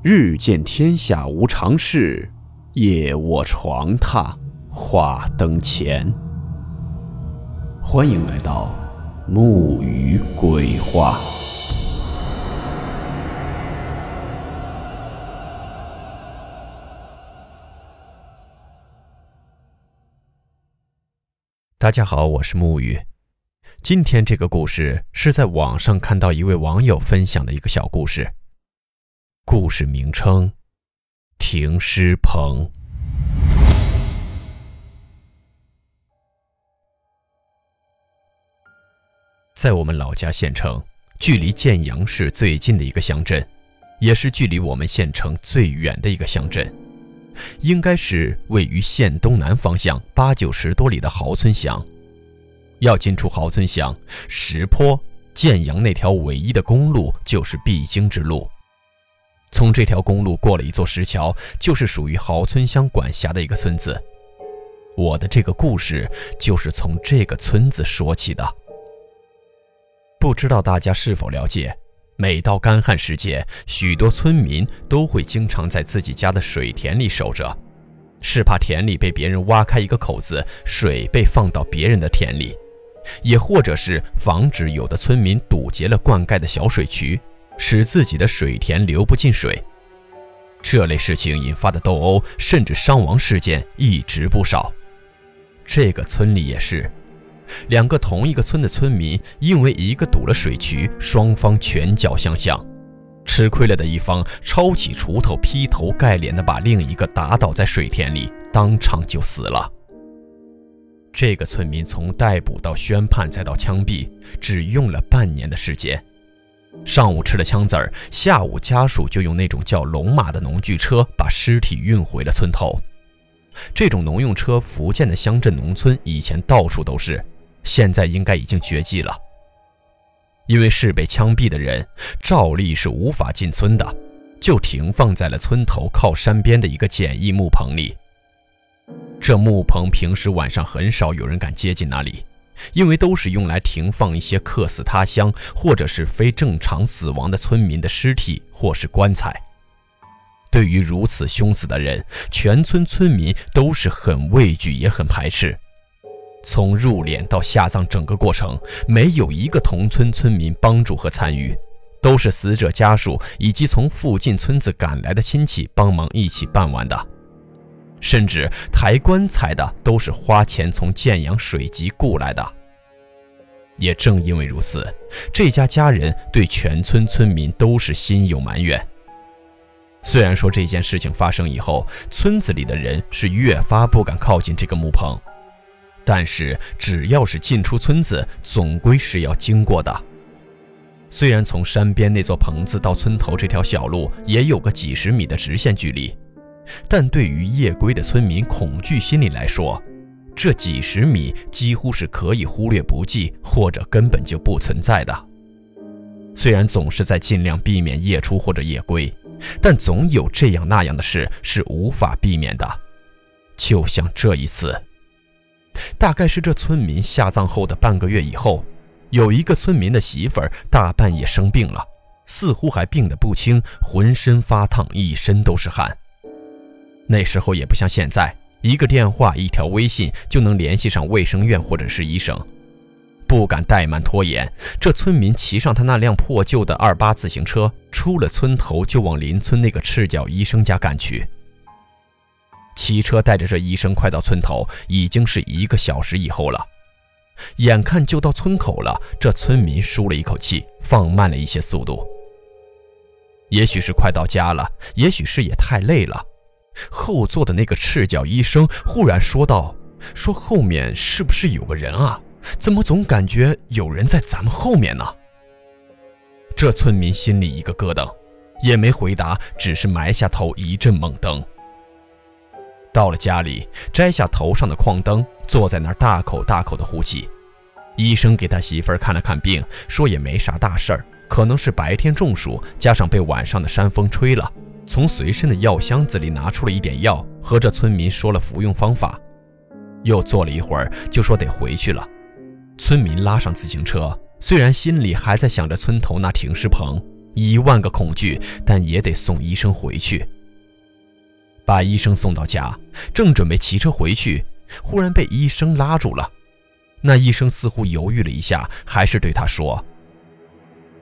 日见天下无常事，夜卧床榻话灯前。欢迎来到木鱼鬼话。大家好，我是木鱼。今天这个故事是在网上看到一位网友分享的一个小故事。故事名称：停尸棚。在我们老家县城，距离建阳市最近的一个乡镇，也是距离我们县城最远的一个乡镇，应该是位于县东南方向八九十多里的豪村乡。要进出豪村乡，石坡、建阳那条唯一的公路就是必经之路。从这条公路过了一座石桥，就是属于豪村乡管辖的一个村子。我的这个故事就是从这个村子说起的。不知道大家是否了解，每到干旱时节，许多村民都会经常在自己家的水田里守着，是怕田里被别人挖开一个口子，水被放到别人的田里，也或者是防止有的村民堵截了灌溉的小水渠。使自己的水田流不进水，这类事情引发的斗殴甚至伤亡事件一直不少。这个村里也是，两个同一个村的村民因为一个堵了水渠，双方拳脚相向，吃亏了的一方抄起锄头劈头盖脸的把另一个打倒在水田里，当场就死了。这个村民从逮捕到宣判再到枪毙，只用了半年的时间。上午吃了枪子儿，下午家属就用那种叫龙马的农具车把尸体运回了村头。这种农用车，福建的乡镇农村以前到处都是，现在应该已经绝迹了。因为是被枪毙的人，照例是无法进村的，就停放在了村头靠山边的一个简易木棚里。这木棚平时晚上很少有人敢接近那里。因为都是用来停放一些客死他乡或者是非正常死亡的村民的尸体或是棺材。对于如此凶死的人，全村村民都是很畏惧也很排斥。从入殓到下葬整个过程，没有一个同村村民帮助和参与，都是死者家属以及从附近村子赶来的亲戚帮忙一起办完的。甚至抬棺材的都是花钱从建阳水集雇来的。也正因为如此，这家家人对全村村民都是心有埋怨。虽然说这件事情发生以后，村子里的人是越发不敢靠近这个木棚，但是只要是进出村子，总归是要经过的。虽然从山边那座棚子到村头这条小路也有个几十米的直线距离。但对于夜归的村民恐惧心理来说，这几十米几乎是可以忽略不计，或者根本就不存在的。虽然总是在尽量避免夜出或者夜归，但总有这样那样的事是无法避免的。就像这一次，大概是这村民下葬后的半个月以后，有一个村民的媳妇儿大半夜生病了，似乎还病得不轻，浑身发烫，一身都是汗。那时候也不像现在，一个电话、一条微信就能联系上卫生院或者是医生。不敢怠慢拖延，这村民骑上他那辆破旧的二八自行车，出了村头就往邻村那个赤脚医生家赶去。骑车带着这医生快到村头，已经是一个小时以后了。眼看就到村口了，这村民舒了一口气，放慢了一些速度。也许是快到家了，也许是也太累了。后座的那个赤脚医生忽然说道：“说后面是不是有个人啊？怎么总感觉有人在咱们后面呢？”这村民心里一个咯噔，也没回答，只是埋下头一阵猛蹬。到了家里，摘下头上的矿灯，坐在那儿大口大口的呼气。医生给他媳妇儿看了看病，说也没啥大事儿，可能是白天中暑，加上被晚上的山风吹了。从随身的药箱子里拿出了一点药，和这村民说了服用方法，又坐了一会儿，就说得回去了。村民拉上自行车，虽然心里还在想着村头那停尸棚，一万个恐惧，但也得送医生回去。把医生送到家，正准备骑车回去，忽然被医生拉住了。那医生似乎犹豫了一下，还是对他说：“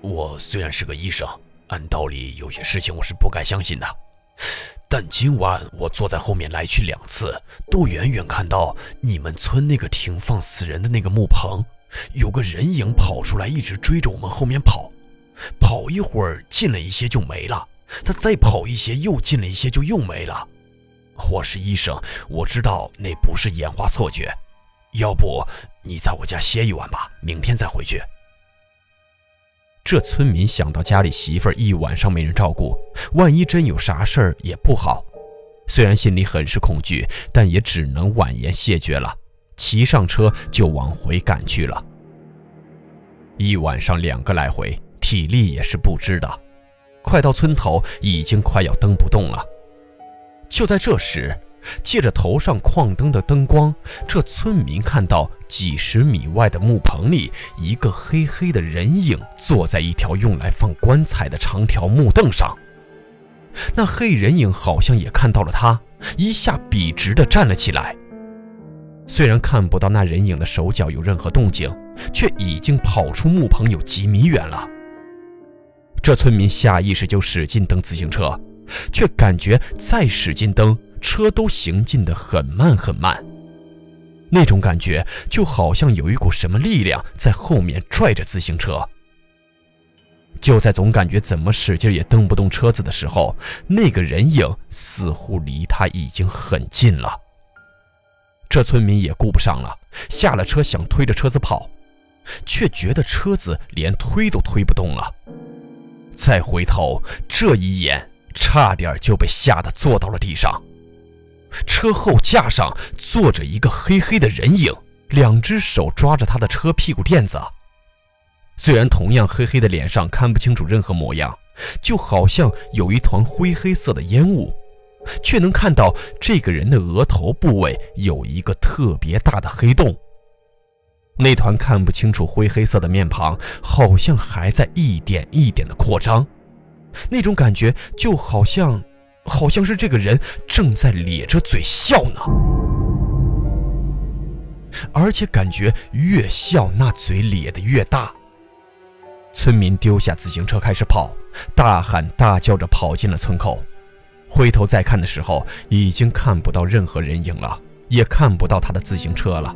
我虽然是个医生，按道理有些事情我是不该相信的。但今晚我坐在后面来去两次，都远远看到你们村那个停放死人的那个木棚，有个人影跑出来，一直追着我们后面跑，跑一会儿近了一些就没了，他再跑一些又近了一些就又没了。”我是医生，我知道那不是眼花错觉。要不你在我家歇一晚吧，明天再回去。这村民想到家里媳妇儿一晚上没人照顾，万一真有啥事儿也不好。虽然心里很是恐惧，但也只能婉言谢绝了，骑上车就往回赶去了。一晚上两个来回，体力也是不支的，快到村头，已经快要蹬不动了。就在这时，借着头上矿灯的灯光，这村民看到几十米外的木棚里，一个黑黑的人影坐在一条用来放棺材的长条木凳上。那黑人影好像也看到了他，一下笔直地站了起来。虽然看不到那人影的手脚有任何动静，却已经跑出木棚有几米远了。这村民下意识就使劲蹬自行车。却感觉再使劲蹬，车都行进得很慢很慢。那种感觉就好像有一股什么力量在后面拽着自行车。就在总感觉怎么使劲也蹬不动车子的时候，那个人影似乎离他已经很近了。这村民也顾不上了，下了车想推着车子跑，却觉得车子连推都推不动了。再回头，这一眼。差点就被吓得坐到了地上。车后架上坐着一个黑黑的人影，两只手抓着他的车屁股垫子。虽然同样黑黑的脸上看不清楚任何模样，就好像有一团灰黑色的烟雾，却能看到这个人的额头部位有一个特别大的黑洞。那团看不清楚灰黑色的面庞，好像还在一点一点的扩张。那种感觉就好像，好像是这个人正在咧着嘴笑呢，而且感觉越笑那嘴咧得越大。村民丢下自行车开始跑，大喊大叫着跑进了村口。回头再看的时候，已经看不到任何人影了，也看不到他的自行车了。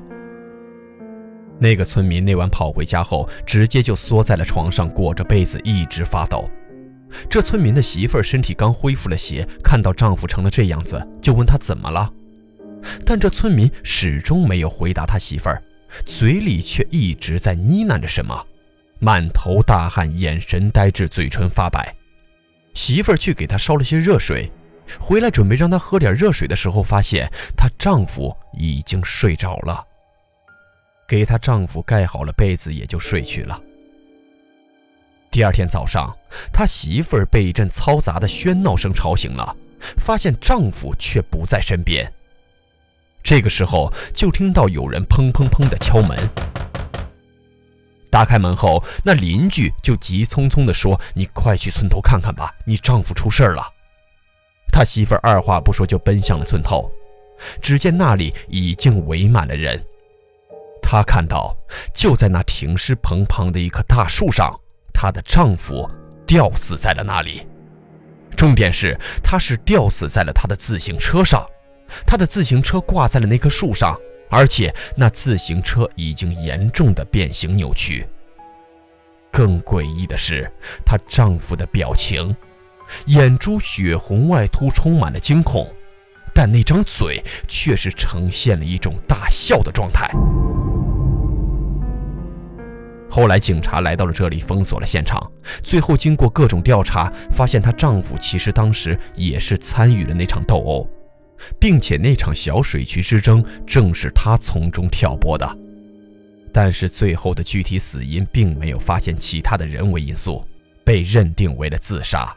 那个村民那晚跑回家后，直接就缩在了床上，裹着被子一直发抖。这村民的媳妇儿身体刚恢复了些，看到丈夫成了这样子，就问他怎么了。但这村民始终没有回答他媳妇儿，嘴里却一直在呢喃着什么，满头大汗，眼神呆滞，嘴唇发白。媳妇儿去给他烧了些热水，回来准备让他喝点热水的时候，发现她丈夫已经睡着了。给她丈夫盖好了被子，也就睡去了。第二天早上，他媳妇儿被一阵嘈杂的喧闹声吵醒了，发现丈夫却不在身边。这个时候，就听到有人砰砰砰的敲门。打开门后，那邻居就急匆匆地说：“你快去村头看看吧，你丈夫出事了。”他媳妇儿二话不说就奔向了村头，只见那里已经围满了人。他看到，就在那停尸棚旁的一棵大树上。她的丈夫吊死在了那里，重点是她是吊死在了她的自行车上，她的自行车挂在了那棵树上，而且那自行车已经严重的变形扭曲。更诡异的是，她丈夫的表情，眼珠血红外凸，充满了惊恐，但那张嘴却是呈现了一种大笑的状态。后来，警察来到了这里，封锁了现场。最后，经过各种调查，发现她丈夫其实当时也是参与了那场斗殴，并且那场小水渠之争正是他从中挑拨的。但是，最后的具体死因并没有发现其他的人为因素，被认定为了自杀。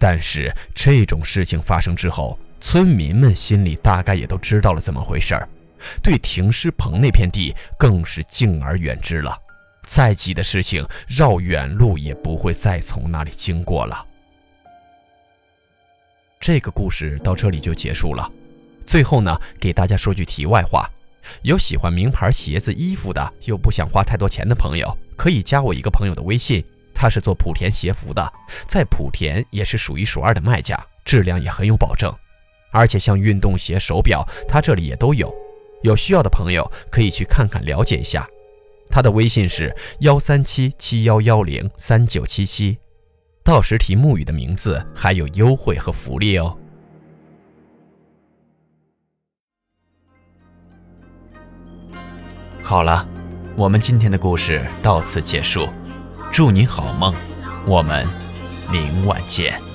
但是，这种事情发生之后，村民们心里大概也都知道了怎么回事儿，对停尸棚那片地更是敬而远之了。再急的事情，绕远路也不会再从那里经过了。这个故事到这里就结束了。最后呢，给大家说句题外话：有喜欢名牌鞋子、衣服的，又不想花太多钱的朋友，可以加我一个朋友的微信，他是做莆田鞋服的，在莆田也是数一数二的卖家，质量也很有保证。而且像运动鞋、手表，他这里也都有。有需要的朋友可以去看看了解一下。他的微信是幺三七七幺幺零三九七七，到时提沐雨的名字还有优惠和福利哦。好了，我们今天的故事到此结束，祝你好梦，我们明晚见。